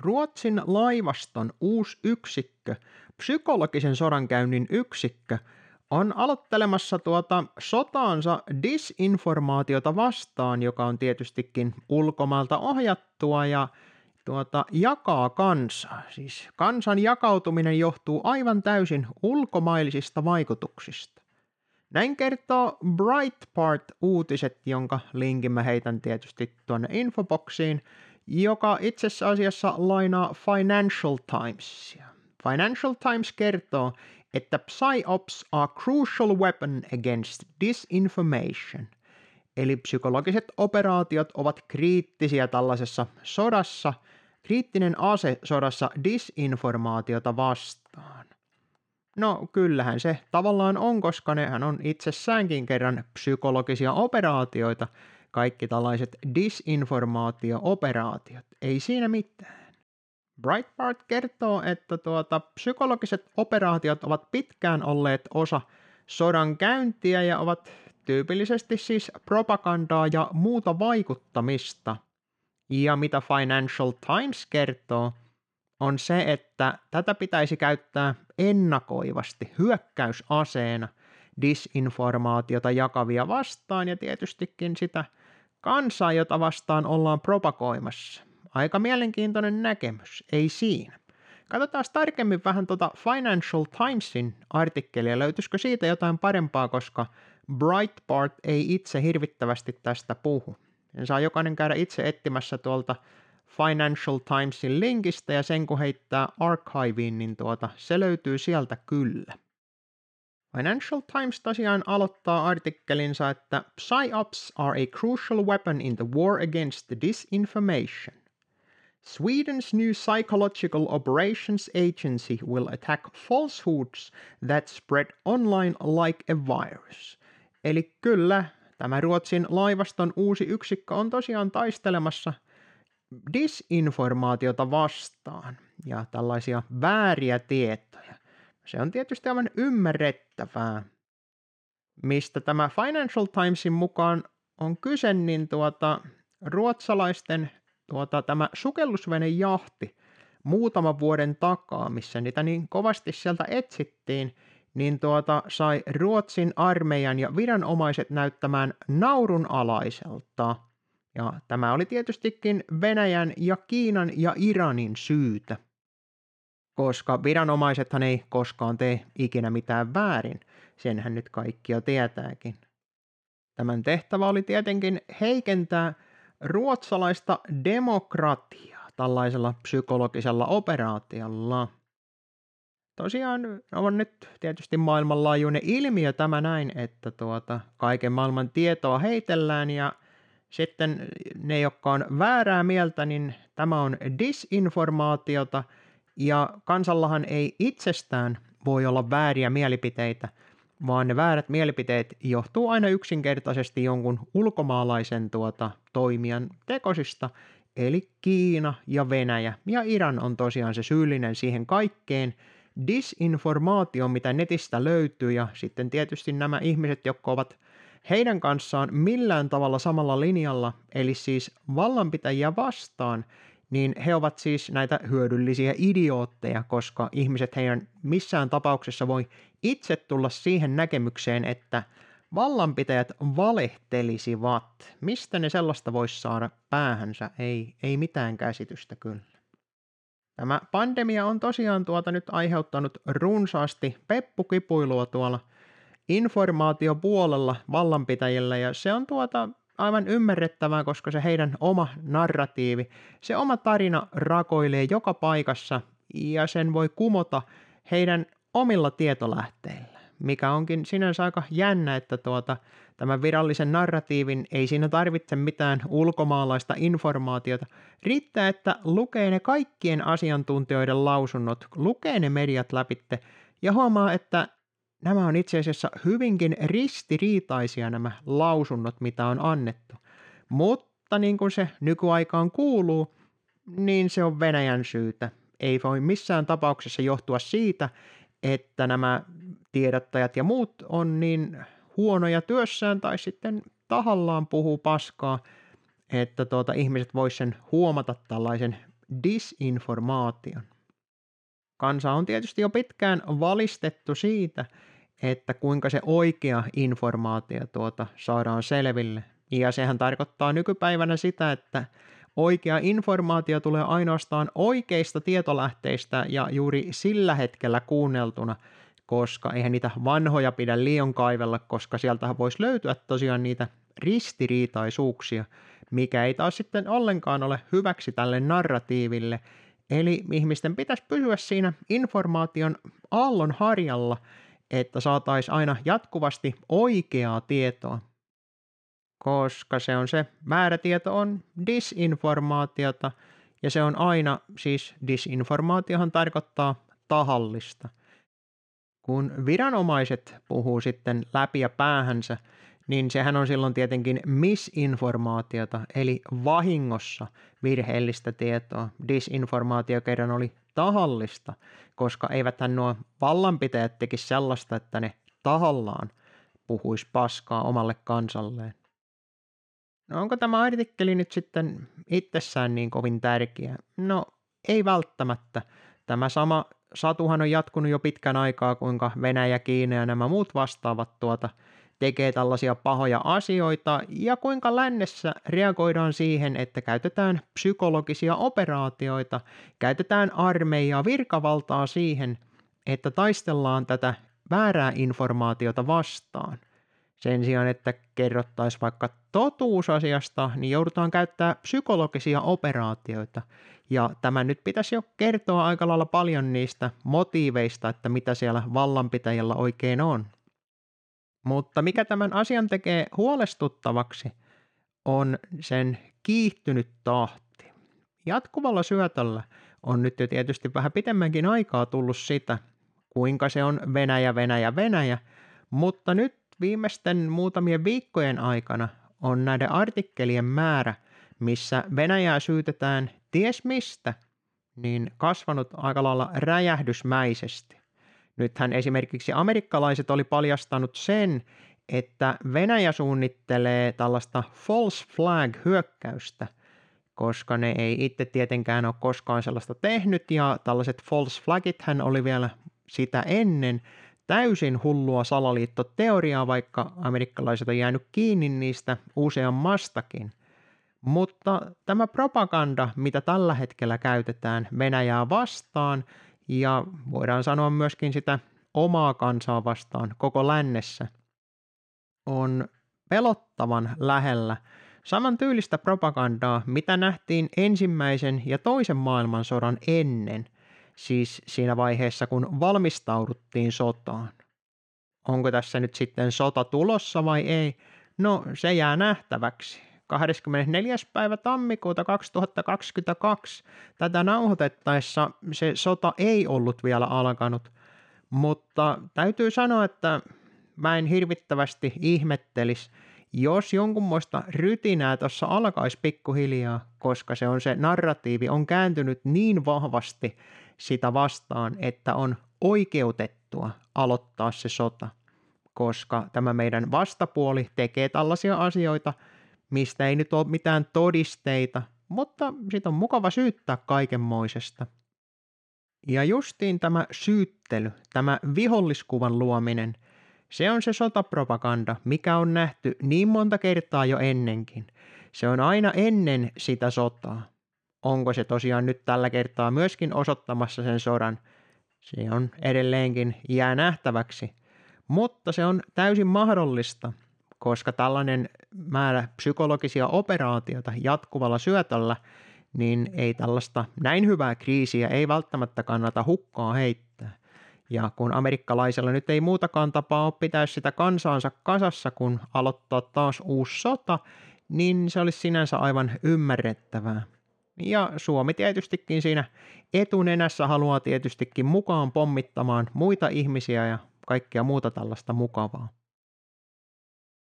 Ruotsin laivaston uusi yksikkö, psykologisen sodankäynnin yksikkö, on aloittelemassa tuota sotaansa disinformaatiota vastaan, joka on tietystikin ulkomailta ohjattua ja tuota, jakaa kansaa. Siis kansan jakautuminen johtuu aivan täysin ulkomailisista vaikutuksista. Näin kertoo Breitbart-uutiset, jonka linkin mä heitän tietysti tuonne infoboksiin, joka itse asiassa lainaa Financial Timesia. Financial Times kertoo, että psyops are crucial weapon against disinformation. Eli psykologiset operaatiot ovat kriittisiä tällaisessa sodassa, kriittinen ase sodassa disinformaatiota vastaan. No kyllähän se tavallaan on, koska nehän on itsessäänkin kerran psykologisia operaatioita, kaikki tällaiset disinformaatio-operaatiot. Ei siinä mitään. Breitbart kertoo, että tuota, psykologiset operaatiot ovat pitkään olleet osa sodan käyntiä ja ovat tyypillisesti siis propagandaa ja muuta vaikuttamista. Ja mitä Financial Times kertoo, on se, että tätä pitäisi käyttää ennakoivasti hyökkäysaseena disinformaatiota jakavia vastaan ja tietystikin sitä kansaa, jota vastaan ollaan propagoimassa. Aika mielenkiintoinen näkemys, ei siinä. Katsotaan tarkemmin vähän tuota Financial Timesin artikkelia, löytyisikö siitä jotain parempaa, koska Breitbart ei itse hirvittävästi tästä puhu. En saa jokainen käydä itse etsimässä tuolta Financial Timesin linkistä ja sen kun heittää archiveen, niin tuota, se löytyy sieltä kyllä. Financial Times tosiaan aloittaa artikkelinsa, että PsyOps are a crucial weapon in the war against the disinformation. Sweden's new psychological operations agency will attack falsehoods that spread online like a virus. Eli kyllä, tämä Ruotsin laivaston uusi yksikkö on tosiaan taistelemassa disinformaatiota vastaan ja tällaisia vääriä tietoja. Se on tietysti aivan ymmärrettävää. Mistä tämä Financial Timesin mukaan on kyse, niin tuota, ruotsalaisten tuota, tämä sukellusvenejahti muutaman vuoden takaa, missä niitä niin kovasti sieltä etsittiin, niin tuota, sai Ruotsin armeijan ja viranomaiset näyttämään naurunalaiselta. Ja tämä oli tietystikin Venäjän ja Kiinan ja Iranin syytä. Koska viranomaisethan ei koskaan tee ikinä mitään väärin, senhän nyt kaikki jo tietääkin. Tämän tehtävä oli tietenkin heikentää ruotsalaista demokratiaa tällaisella psykologisella operaatiolla. Tosiaan on nyt tietysti maailmanlaajuinen ilmiö tämä näin, että tuota, kaiken maailman tietoa heitellään ja sitten ne, jotka on väärää mieltä, niin tämä on disinformaatiota ja kansallahan ei itsestään voi olla vääriä mielipiteitä, vaan ne väärät mielipiteet johtuu aina yksinkertaisesti jonkun ulkomaalaisen tuota, toimijan tekosista, eli Kiina ja Venäjä ja Iran on tosiaan se syyllinen siihen kaikkeen. Disinformaatioon, mitä netistä löytyy ja sitten tietysti nämä ihmiset, jotka ovat heidän kanssaan millään tavalla samalla linjalla, eli siis vallanpitäjiä vastaan, niin he ovat siis näitä hyödyllisiä idiootteja, koska ihmiset heidän missään tapauksessa voi itse tulla siihen näkemykseen, että vallanpitäjät valehtelisivat. Mistä ne sellaista voisi saada päähänsä? Ei, ei mitään käsitystä kyllä. Tämä pandemia on tosiaan tuota nyt aiheuttanut runsaasti peppukipuilua tuolla informaatiopuolella vallanpitäjillä ja se on tuota aivan ymmärrettävää, koska se heidän oma narratiivi, se oma tarina rakoilee joka paikassa ja sen voi kumota heidän omilla tietolähteillä, mikä onkin sinänsä aika jännä, että tuota, tämän virallisen narratiivin ei siinä tarvitse mitään ulkomaalaista informaatiota. Riittää, että lukee ne kaikkien asiantuntijoiden lausunnot, lukee ne mediat läpitte ja huomaa, että nämä on itse asiassa hyvinkin ristiriitaisia nämä lausunnot, mitä on annettu. Mutta niin kuin se nykyaikaan kuuluu, niin se on Venäjän syytä. Ei voi missään tapauksessa johtua siitä, että nämä tiedottajat ja muut on niin huonoja työssään tai sitten tahallaan puhuu paskaa, että tuota, ihmiset voisivat sen huomata tällaisen disinformaation. Kansa on tietysti jo pitkään valistettu siitä, että kuinka se oikea informaatio tuota saadaan selville. Ja sehän tarkoittaa nykypäivänä sitä, että oikea informaatio tulee ainoastaan oikeista tietolähteistä ja juuri sillä hetkellä kuunneltuna, koska eihän niitä vanhoja pidä liian kaivella, koska sieltä voisi löytyä tosiaan niitä ristiriitaisuuksia, mikä ei taas sitten ollenkaan ole hyväksi tälle narratiiville. Eli ihmisten pitäisi pysyä siinä informaation aallon harjalla, että saataisiin aina jatkuvasti oikeaa tietoa. Koska se on se väärä tieto on disinformaatiota ja se on aina, siis disinformaatiohan tarkoittaa tahallista. Kun viranomaiset puhuu sitten läpi ja päähänsä, niin sehän on silloin tietenkin misinformaatiota, eli vahingossa virheellistä tietoa. Disinformaatio kerran oli tahallista, koska eiväthän nuo vallanpitäjät tekisi sellaista, että ne tahallaan puhuisi paskaa omalle kansalleen. No onko tämä artikkeli nyt sitten itsessään niin kovin tärkeä? No ei välttämättä. Tämä sama satuhan on jatkunut jo pitkän aikaa, kuinka Venäjä, Kiina ja nämä muut vastaavat tuota tekee tällaisia pahoja asioita ja kuinka lännessä reagoidaan siihen, että käytetään psykologisia operaatioita, käytetään armeijaa, virkavaltaa siihen, että taistellaan tätä väärää informaatiota vastaan. Sen sijaan, että kerrottaisiin vaikka totuusasiasta, niin joudutaan käyttää psykologisia operaatioita. Ja tämä nyt pitäisi jo kertoa aika lailla paljon niistä motiiveista, että mitä siellä vallanpitäjällä oikein on. Mutta mikä tämän asian tekee huolestuttavaksi, on sen kiihtynyt tahti. Jatkuvalla syötöllä on nyt jo tietysti vähän pitemmänkin aikaa tullut sitä, kuinka se on Venäjä, Venäjä, Venäjä, mutta nyt viimeisten muutamien viikkojen aikana on näiden artikkelien määrä, missä Venäjää syytetään ties mistä, niin kasvanut aika lailla räjähdysmäisesti. Nythän esimerkiksi amerikkalaiset oli paljastanut sen, että Venäjä suunnittelee tällaista false flag-hyökkäystä, koska ne ei itse tietenkään ole koskaan sellaista tehnyt, ja tällaiset false flagithän oli vielä sitä ennen täysin hullua salaliittoteoriaa, vaikka amerikkalaiset on jäänyt kiinni niistä useammastakin. Mutta tämä propaganda, mitä tällä hetkellä käytetään Venäjää vastaan – ja voidaan sanoa myöskin sitä omaa kansaa vastaan koko lännessä, on pelottavan lähellä saman tyylistä propagandaa, mitä nähtiin ensimmäisen ja toisen maailmansodan ennen, siis siinä vaiheessa kun valmistauduttiin sotaan. Onko tässä nyt sitten sota tulossa vai ei? No se jää nähtäväksi. 24. päivä tammikuuta 2022 tätä nauhoitettaessa se sota ei ollut vielä alkanut, mutta täytyy sanoa, että mä en hirvittävästi ihmettelis, jos jonkunmoista rytinää tuossa alkaisi pikkuhiljaa, koska se on se narratiivi on kääntynyt niin vahvasti sitä vastaan, että on oikeutettua aloittaa se sota, koska tämä meidän vastapuoli tekee tällaisia asioita – mistä ei nyt ole mitään todisteita, mutta sitä on mukava syyttää kaikenmoisesta. Ja justiin tämä syyttely, tämä viholliskuvan luominen, se on se sotapropaganda, mikä on nähty niin monta kertaa jo ennenkin. Se on aina ennen sitä sotaa. Onko se tosiaan nyt tällä kertaa myöskin osoittamassa sen sodan? Se on edelleenkin jää nähtäväksi. Mutta se on täysin mahdollista – koska tällainen määrä psykologisia operaatioita jatkuvalla syötöllä, niin ei tällaista näin hyvää kriisiä ei välttämättä kannata hukkaa heittää. Ja kun amerikkalaisella nyt ei muutakaan tapaa ole pitää sitä kansaansa kasassa, kun aloittaa taas uusi sota, niin se olisi sinänsä aivan ymmärrettävää. Ja Suomi tietystikin siinä etunenässä haluaa tietystikin mukaan pommittamaan muita ihmisiä ja kaikkea muuta tällaista mukavaa.